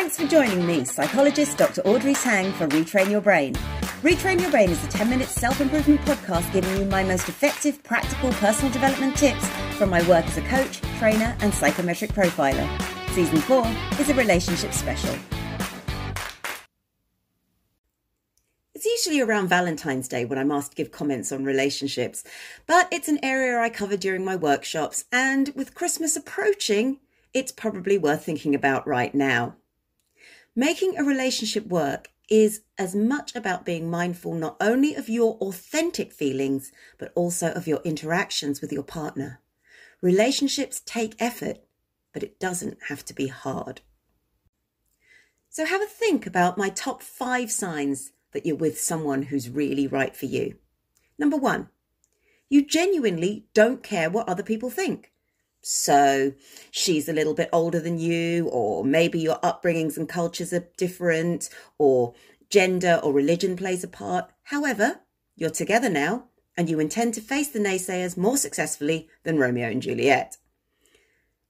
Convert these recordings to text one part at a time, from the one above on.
Thanks for joining me, psychologist Dr. Audrey Tang, for Retrain Your Brain. Retrain Your Brain is a 10 minute self improvement podcast giving you my most effective, practical personal development tips from my work as a coach, trainer, and psychometric profiler. Season 4 is a relationship special. It's usually around Valentine's Day when I'm asked to give comments on relationships, but it's an area I cover during my workshops, and with Christmas approaching, it's probably worth thinking about right now. Making a relationship work is as much about being mindful not only of your authentic feelings, but also of your interactions with your partner. Relationships take effort, but it doesn't have to be hard. So have a think about my top five signs that you're with someone who's really right for you. Number one, you genuinely don't care what other people think. So she's a little bit older than you, or maybe your upbringings and cultures are different, or gender or religion plays a part. However, you're together now, and you intend to face the naysayers more successfully than Romeo and Juliet.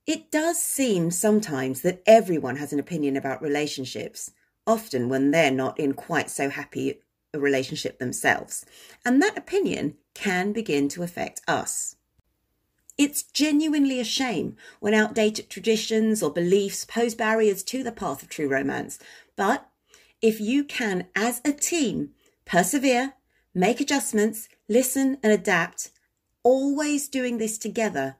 It does seem sometimes that everyone has an opinion about relationships, often when they're not in quite so happy a relationship themselves. And that opinion can begin to affect us. It's genuinely a shame when outdated traditions or beliefs pose barriers to the path of true romance. But if you can, as a team, persevere, make adjustments, listen, and adapt, always doing this together,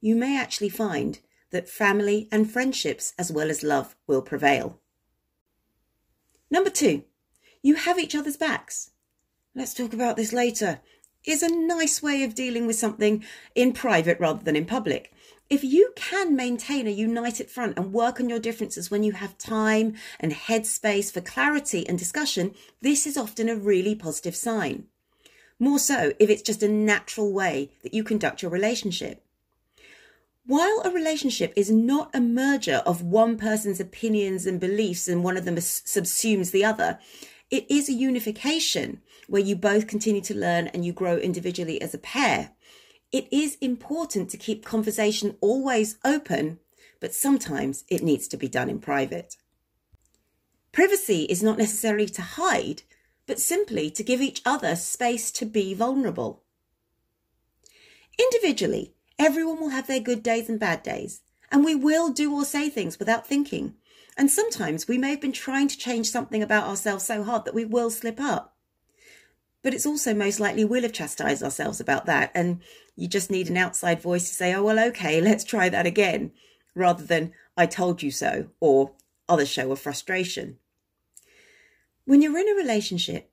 you may actually find that family and friendships, as well as love, will prevail. Number two, you have each other's backs. Let's talk about this later. Is a nice way of dealing with something in private rather than in public. If you can maintain a united front and work on your differences when you have time and headspace for clarity and discussion, this is often a really positive sign. More so if it's just a natural way that you conduct your relationship. While a relationship is not a merger of one person's opinions and beliefs and one of them subsumes the other, it is a unification where you both continue to learn and you grow individually as a pair. It is important to keep conversation always open, but sometimes it needs to be done in private. Privacy is not necessarily to hide, but simply to give each other space to be vulnerable. Individually, Everyone will have their good days and bad days, and we will do or say things without thinking. And sometimes we may have been trying to change something about ourselves so hard that we will slip up. But it's also most likely we'll have chastised ourselves about that, and you just need an outside voice to say, oh, well, okay, let's try that again, rather than, I told you so, or other show of frustration. When you're in a relationship,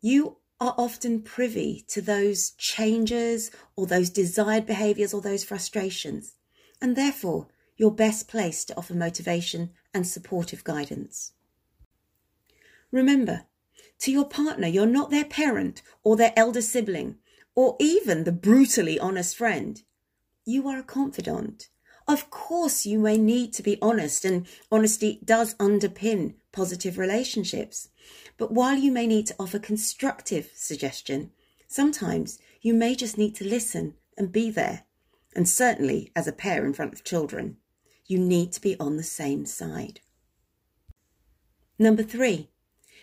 you are often privy to those changes or those desired behaviors or those frustrations, and therefore you're best placed to offer motivation and supportive guidance. Remember, to your partner, you're not their parent or their elder sibling or even the brutally honest friend. You are a confidant. Of course, you may need to be honest, and honesty does underpin positive relationships. But while you may need to offer constructive suggestion, sometimes you may just need to listen and be there. And certainly, as a pair in front of children, you need to be on the same side. Number three,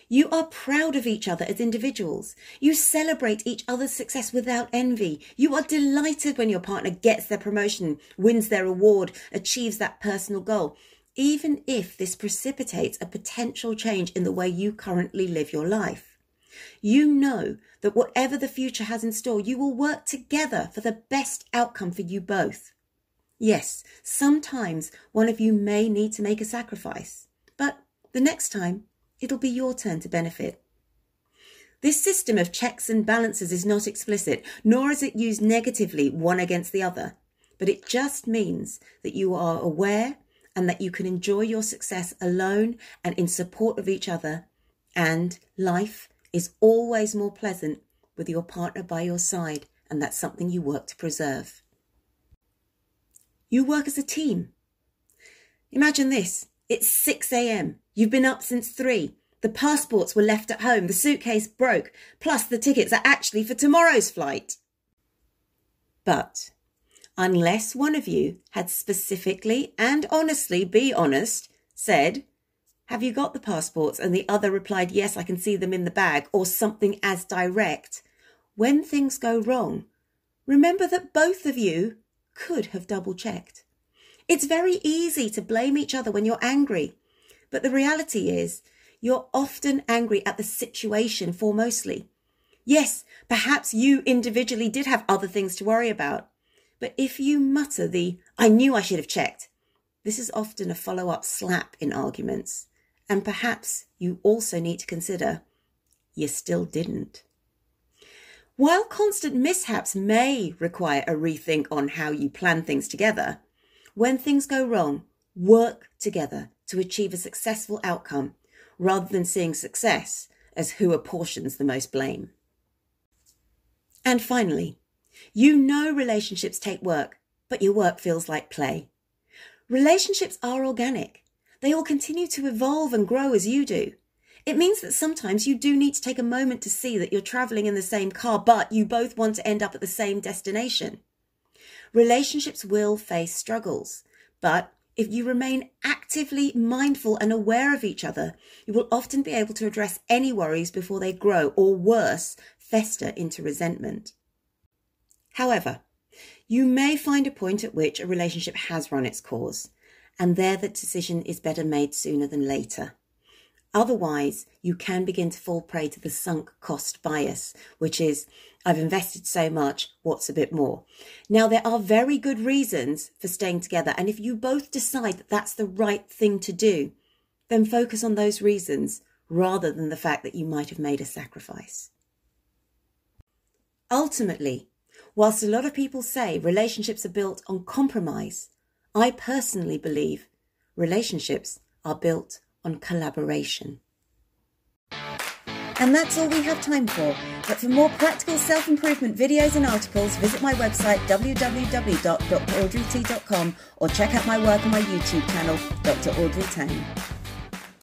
you are proud of each other as individuals. You celebrate each other's success without envy. You are delighted when your partner gets their promotion, wins their award, achieves that personal goal even if this precipitates a potential change in the way you currently live your life. You know that whatever the future has in store, you will work together for the best outcome for you both. Yes, sometimes one of you may need to make a sacrifice, but the next time it'll be your turn to benefit. This system of checks and balances is not explicit, nor is it used negatively one against the other, but it just means that you are aware and that you can enjoy your success alone and in support of each other. And life is always more pleasant with your partner by your side, and that's something you work to preserve. You work as a team. Imagine this it's 6 a.m., you've been up since 3. The passports were left at home, the suitcase broke, plus the tickets are actually for tomorrow's flight. But unless one of you had specifically and honestly, be honest, said, Have you got the passports? And the other replied, Yes, I can see them in the bag, or something as direct. When things go wrong, remember that both of you could have double checked. It's very easy to blame each other when you're angry, but the reality is you're often angry at the situation foremostly. Yes, perhaps you individually did have other things to worry about, but if you mutter the, I knew I should have checked, this is often a follow up slap in arguments. And perhaps you also need to consider, you still didn't. While constant mishaps may require a rethink on how you plan things together, when things go wrong, work together to achieve a successful outcome rather than seeing success as who apportions the most blame. And finally, you know relationships take work, but your work feels like play. Relationships are organic. They will continue to evolve and grow as you do. It means that sometimes you do need to take a moment to see that you're traveling in the same car, but you both want to end up at the same destination. Relationships will face struggles, but if you remain actively mindful and aware of each other, you will often be able to address any worries before they grow or worse, fester into resentment. However, you may find a point at which a relationship has run its course, and there the decision is better made sooner than later. Otherwise, you can begin to fall prey to the sunk cost bias, which is, I've invested so much, what's a bit more? Now, there are very good reasons for staying together, and if you both decide that that's the right thing to do, then focus on those reasons rather than the fact that you might have made a sacrifice. Ultimately, Whilst a lot of people say relationships are built on compromise, I personally believe relationships are built on collaboration. And that's all we have time for. But for more practical self improvement videos and articles, visit my website www.draudreyt.com or check out my work on my YouTube channel, Dr. Audrey Tang.